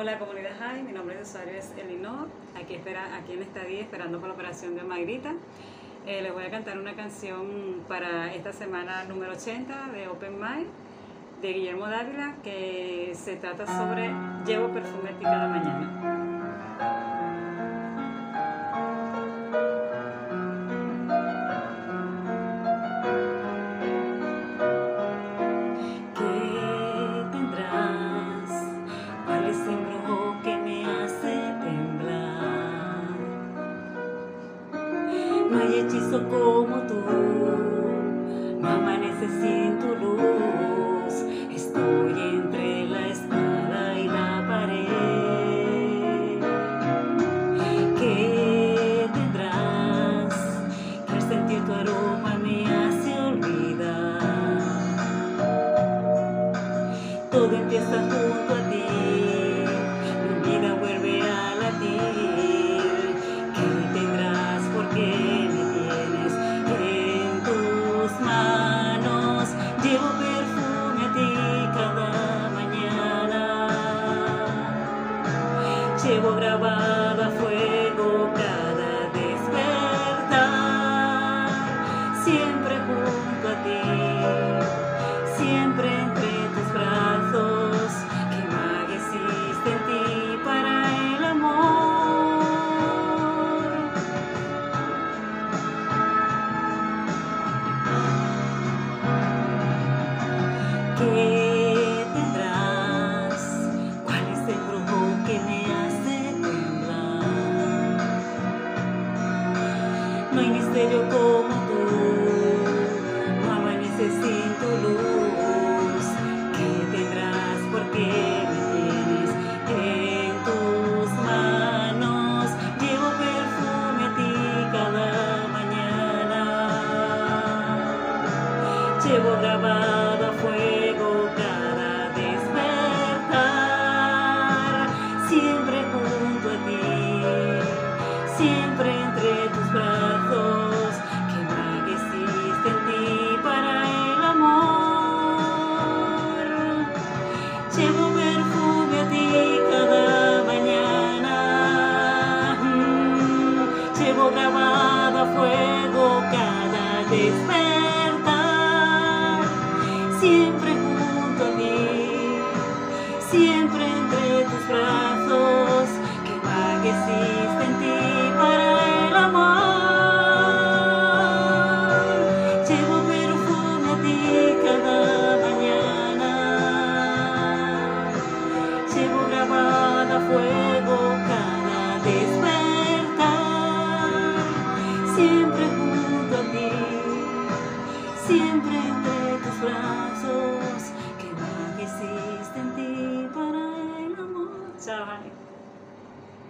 Hola comunidad High, mi nombre de usuario es Elinor, aquí, espera, aquí en esta día esperando por la operación de Magrita. Eh, les voy a cantar una canción para esta semana número 80 de Open Mind de Guillermo Dávila que se trata sobre Llevo perfume cada mañana. Hechizo como tú, no amanece sin tu luz. Estoy entre la espada y la pared. ¿Qué tendrás? Que al sentir tu aroma me hace olvidar. Todo empieza junto a ti, Llevo grabado a fuego cada despertar. Siempre junto a ti, siempre entre tus brazos. Que magia existe en ti para el amor. ¿Qué Misterio como tú, no amanece sin tu luz. ¿Qué tendrás? Porque me tienes en tus manos. Llevo perfume a ti cada mañana. Llevo grabado a fuego siempre entre llevo grabado a fuego cada despertar, siempre junto a ti, siempre entre tus brazos, que magia siempre junto a ti, siempre entre tus brazos.